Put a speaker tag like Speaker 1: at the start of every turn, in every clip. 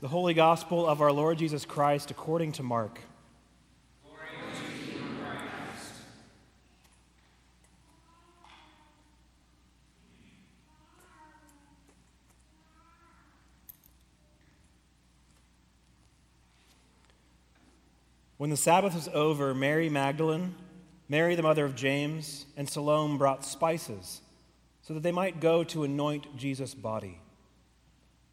Speaker 1: The Holy Gospel of our Lord Jesus Christ according to Mark. When the Sabbath was over, Mary Magdalene, Mary the mother of James, and Salome brought spices so that they might go to anoint Jesus' body.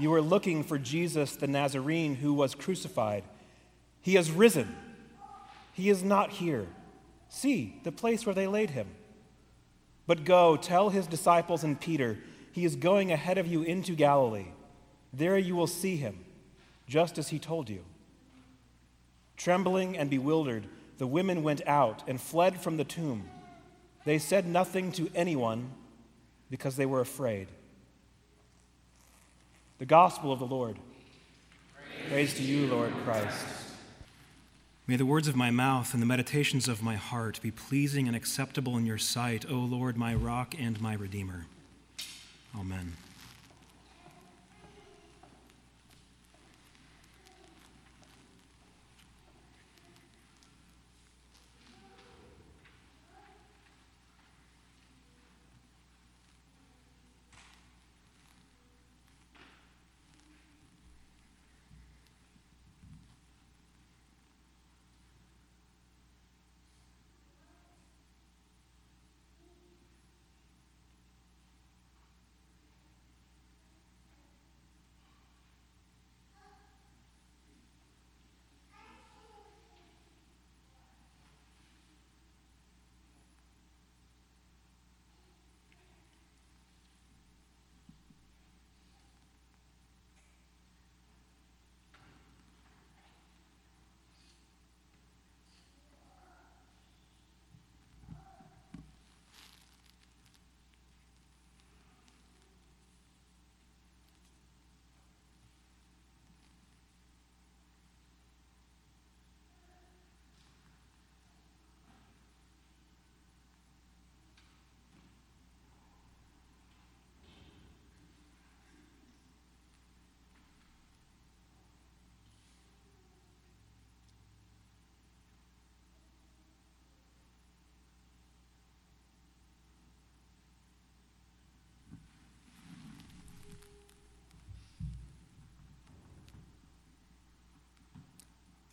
Speaker 1: You are looking for Jesus the Nazarene who was crucified. He has risen. He is not here. See the place where they laid him. But go, tell his disciples and Peter, he is going ahead of you into Galilee. There you will see him, just as he told you. Trembling and bewildered, the women went out and fled from the tomb. They said nothing to anyone because they were afraid. The Gospel of the Lord. Praise, Praise to you, Lord Christ. May the words of my mouth and the meditations of my heart be pleasing and acceptable in your sight, O Lord, my rock and my redeemer. Amen.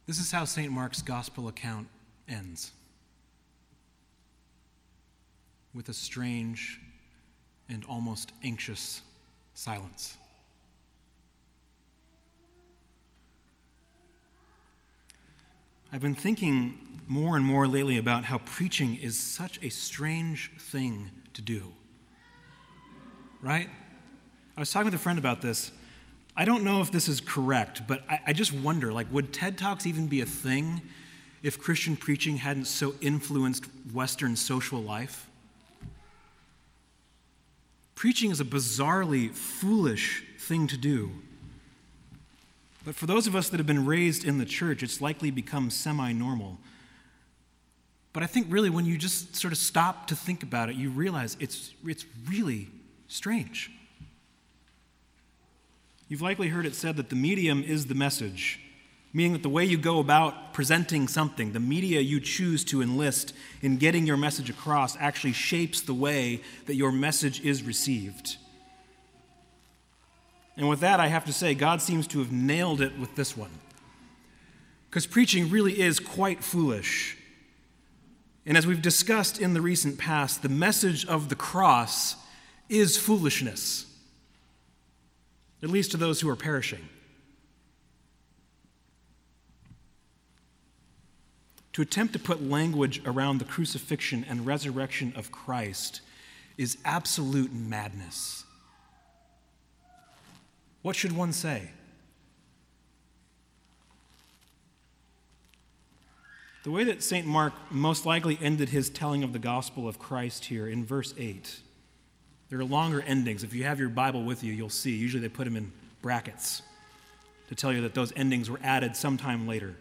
Speaker 1: This is how St. Mark's gospel account ends with a strange and almost anxious silence. I've been thinking more and more lately about how preaching is such a strange thing to do. Right? I was talking with a friend about this. I don't know if this is correct, but I, I, just wonder like, would TED Talks even be a thing if Christian preaching hadn't so influenced Western social life? Preaching is a bizarrely foolish thing to do. But for those of us that have been raised in the church, it's likely become semi normal. But I think really when you just sort of stop to think about it, you realize it's, it's really strange. You've likely heard it said that the medium is the message, meaning that the way you go about presenting something, the media you choose to enlist in getting your message across, actually shapes the way that your message is received. And with that, I have to say, God seems to have nailed it with this one. Because preaching really is quite foolish. And as we've discussed in the recent past, the message of the cross is foolishness at least to those who are perishing. To attempt to put language around the crucifixion and resurrection of Christ is absolute madness. What should one say? The way that St. Mark most likely ended his telling of the gospel of Christ here in verse 8 there are longer endings. If you have your Bible with you, you'll see. Usually they put them in brackets to tell you that those endings were added sometime later.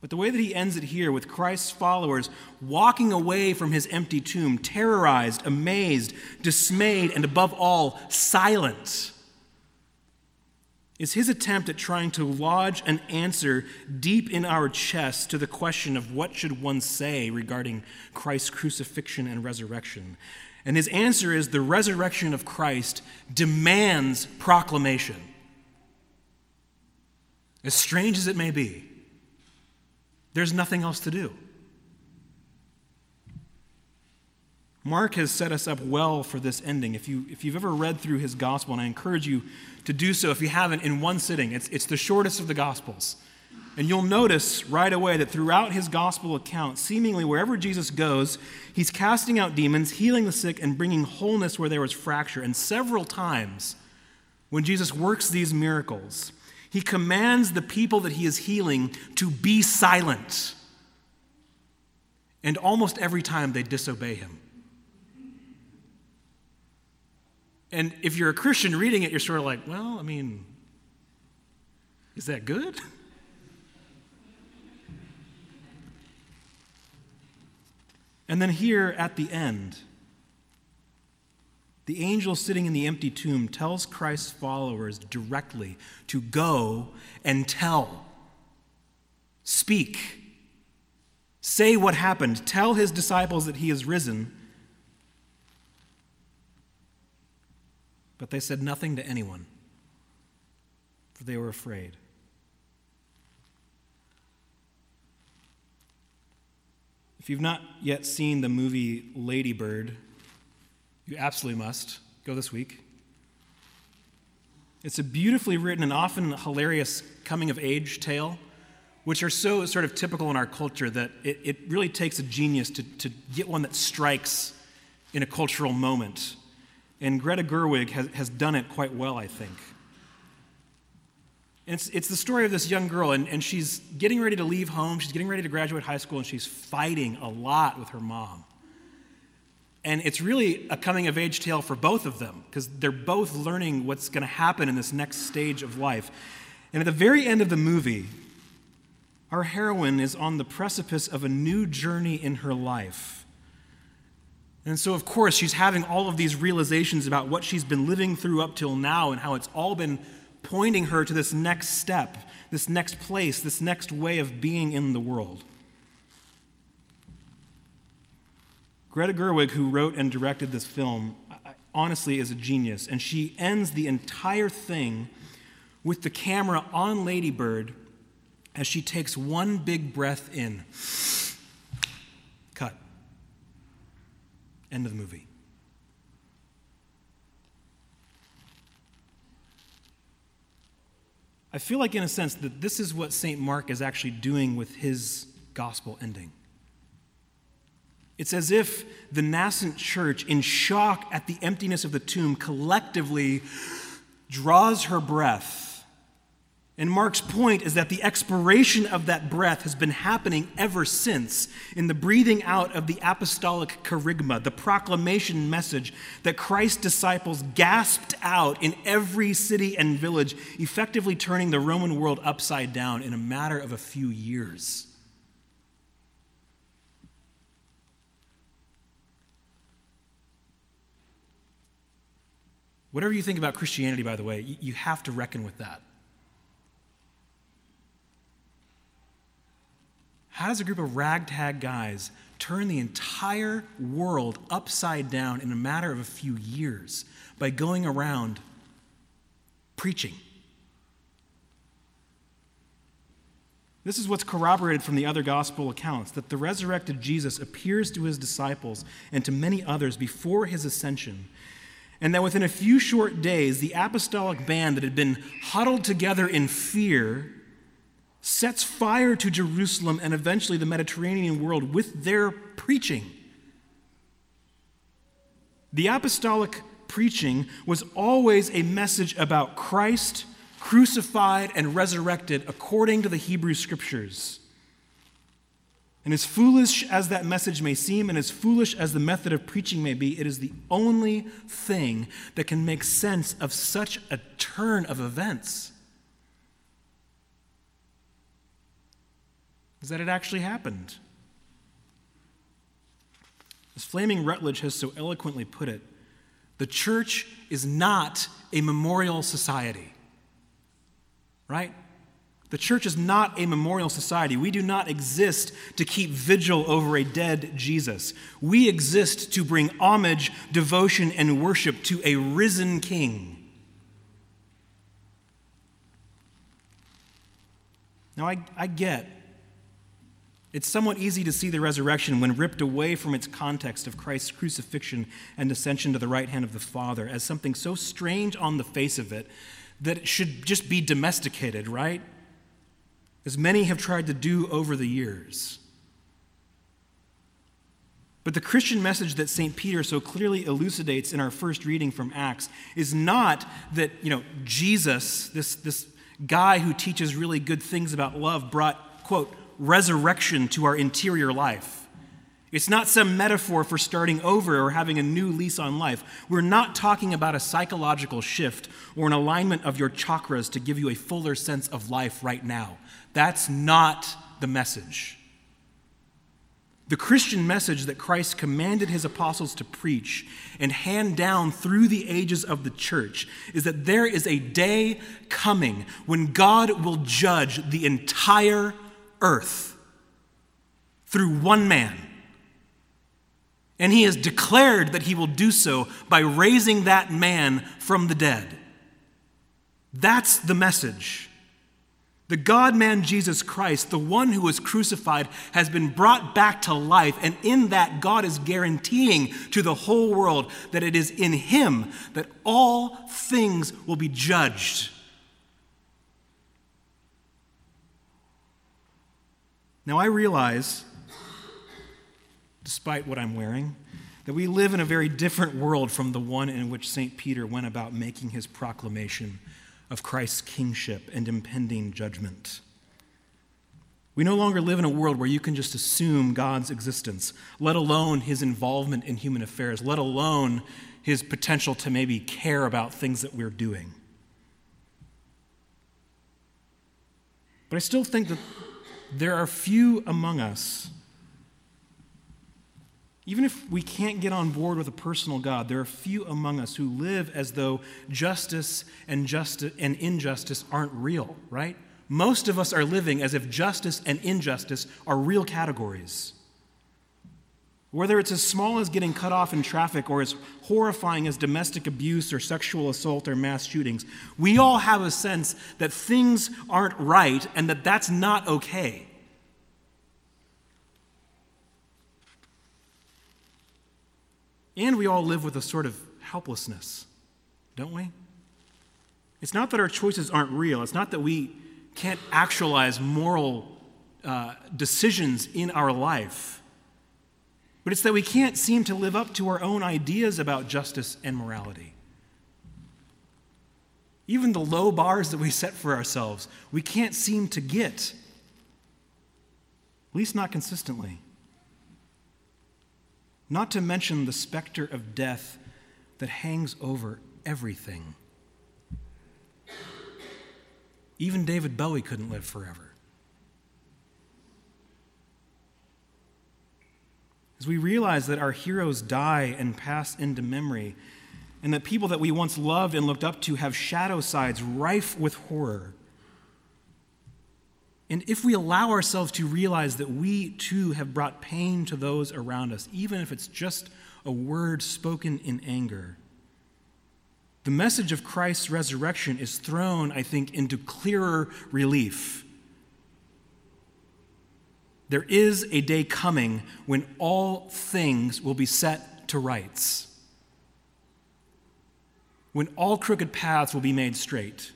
Speaker 1: But the way that he ends it here with Christ's followers walking away from his empty tomb, terrorized, amazed, dismayed, and above all, silent, is his attempt at trying to lodge an answer deep in our chests to the question of what should one say regarding Christ's crucifixion and resurrection. And his answer is the resurrection of Christ demands proclamation. As strange as it may be, there's nothing else to do. Mark has set us up well for this ending. If, you, if you've ever read through his gospel, and I encourage you to do so if you haven't in one sitting, it's, it's the shortest of the gospels. And you'll notice right away that throughout his gospel account, seemingly wherever Jesus goes, he's casting out demons, healing the sick, and bringing wholeness where there was fracture. And several times, when Jesus works these miracles, he commands the people that he is healing to be silent. And almost every time they disobey him. And if you're a Christian reading it, you're sort of like, well, I mean, is that good? And then here at the end, the angel sitting in the empty tomb tells Christ's followers directly to go and tell, speak, say what happened, tell his disciples that he is risen. But they said nothing to anyone, for they were afraid. You've not yet seen the movie Ladybird, you absolutely must. Go this week. It's a beautifully written and often hilarious coming of age tale, which are so sort of typical in our culture that it, it really takes a genius to, to get one that strikes in a cultural moment. And Greta Gerwig has, has done it quite well, I think. And it's, it's the story of this young girl, and, and she's getting ready to leave home. She's getting ready to graduate high school, and she's fighting a lot with her mom. And it's really a coming of age tale for both of them because they're both learning what's going to happen in this next stage of life. And at the very end of the movie, our heroine is on the precipice of a new journey in her life. And so, of course, she's having all of these realizations about what she's been living through up till now and how it's all been pointing her to this next step, this next place, this next way of being in the world. Greta Gerwig, who wrote and directed this film, honestly is a genius. And she ends the entire thing with the camera on Ladybird as she takes one big breath in. Cut. End of the movie. I feel like, in a sense, that this is what St. Mark is actually doing with his gospel ending. It's as if the nascent church, in shock at the emptiness of the tomb, collectively draws her breath. And Mark's point is that the expiration of that breath has been happening ever since in the breathing out of the apostolic kerygma, the proclamation message that Christ's disciples gasped out in every city and village, effectively turning the Roman world upside down in a matter of a few years. Whatever you think about Christianity, by the way, you have to reckon with that. How does a group of ragtag guys turn the entire world upside down in a matter of a few years by going around preaching? This is what's corroborated from the other gospel accounts that the resurrected Jesus appears to his disciples and to many others before his ascension and that within a few short days, the apostolic band that had been huddled together in fear sets fire to Jerusalem and eventually the Mediterranean world with their preaching. The apostolic preaching was always a message about Christ crucified and resurrected according to the Hebrew scriptures. And as foolish as that message may seem, and as foolish as the method of preaching may be, it is the only thing that can make sense of such a turn of events. Is that it actually happened. As Fleming Rutledge has so eloquently put it, the church is not a memorial society. Right? The church is not a memorial society. We do not exist to keep vigil over a dead Jesus. We exist to bring homage, devotion, and worship to a risen king. Now, I, I get it's somewhat easy to see the resurrection when ripped away from its context of Christ's crucifixion and ascension to the right hand of the Father as something so strange on the face of it that it should just be domesticated, right? As many have tried to do over the years. But the Christian message that St. Peter so clearly elucidates in our first reading from Acts is not that, you know, Jesus, this, this guy who teaches really good things about love, brought, quote, resurrection to our interior life. It's not some metaphor for starting over or having a new lease on life. We're not talking about a psychological shift or an alignment of your chakras to give you a fuller sense of life right now. That's not the message. The Christian message that Christ commanded his apostles to preach and hand down through the ages of the church is that there is a day coming when God will judge the entire earth through one man. And he has declared that he will do so by raising that man from the dead. That's the message. The God man Jesus Christ, the one who was crucified, has been brought back to life. And in that, God is guaranteeing to the whole world that it is in him that all things will be judged. Now, I realize, despite what I'm wearing, that we live in a very different world from the one in which St. Peter went about making his proclamation of Christ's kingship and impending judgment. We no longer live in a world where you can just assume God's existence, let alone his involvement in human affairs, let alone his potential to maybe care about things that we're doing. But I still think that there are few among us, even if we can't get on board with a personal God, there are few among us who live as though justice and, justice and injustice aren't real, right? Most of us are living as if justice and injustice are real categories. Whether it's as small as getting cut off in traffic or as horrifying as domestic abuse or sexual assault or mass shootings, we all have a sense that things aren't right and that that's not okay. And we all live with a sort of helplessness, don't we? It's not that our choices aren't real, it's not that we can't actualize moral uh, decisions in our life. But it's that we can't seem to live up to our own ideas about justice and morality. Even the low bars that we set for ourselves, we can't seem to get, at least not consistently. Not to mention the specter of death that hangs over everything. Even David Bowie couldn't live forever. As we realize that our heroes die and pass into memory, and that people that we once loved and looked up to have shadow sides rife with horror. And if we allow ourselves to realize that we too have brought pain to those around us, even if it's just a word spoken in anger, the message of Christ's resurrection is thrown, I think, into clearer relief. There is a day coming when all things will be set to rights, when all crooked paths will be made straight.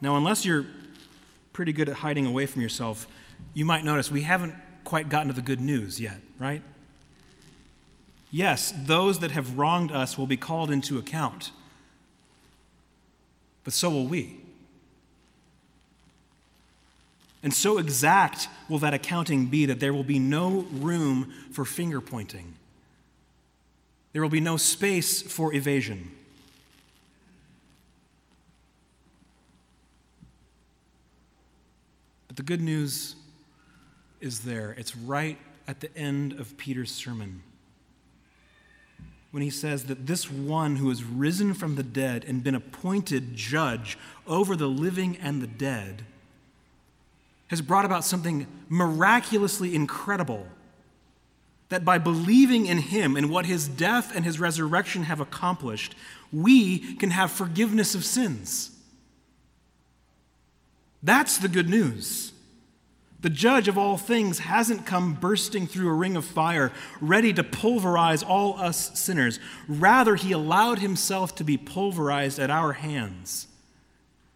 Speaker 1: Now, unless you're pretty good at hiding away from yourself, you might notice we haven't quite gotten to the good news yet, right? Yes, those that have wronged us will be called into account, but so will we. And so exact will that accounting be that there will be no room for finger pointing. There will be no space for evasion. But the good news is there. It's right at the end of Peter's sermon when he says that this one who has risen from the dead and been appointed judge over the living and the dead has brought about something miraculously incredible. That by believing in him and what his death and his resurrection have accomplished, we can have forgiveness of sins. That's the good news. The judge of all things hasn't come bursting through a ring of fire, ready to pulverize all us sinners. Rather, he allowed himself to be pulverized at our hands.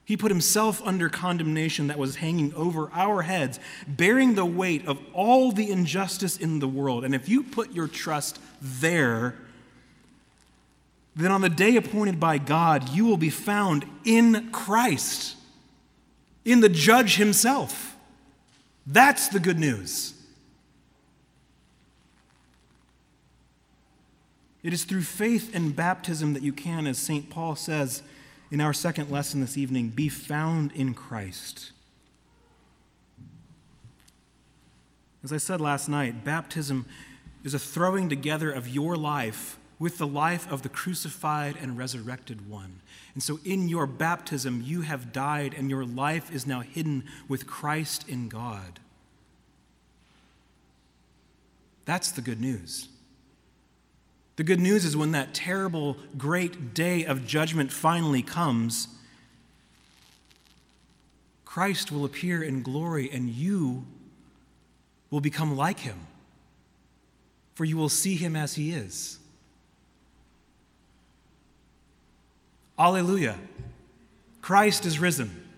Speaker 1: He put himself under condemnation that was hanging over our heads, bearing the weight of all the injustice in the world. And if you put your trust there, then on the day appointed by God, you will be found in Christ, in the judge himself. That's the good news. It is through faith and baptism that you can, as St. Paul says in our second lesson this evening, be found in Christ. As I said last night, baptism is a throwing together of your life with the life of the crucified and resurrected one. And so in your baptism, you have died, and your life is now hidden with Christ in God. That's the good news. The good news is when that terrible, great day of judgment finally comes, Christ will appear in glory, and you will become like him, for you will see him as he is. Alleluia. Christ is risen.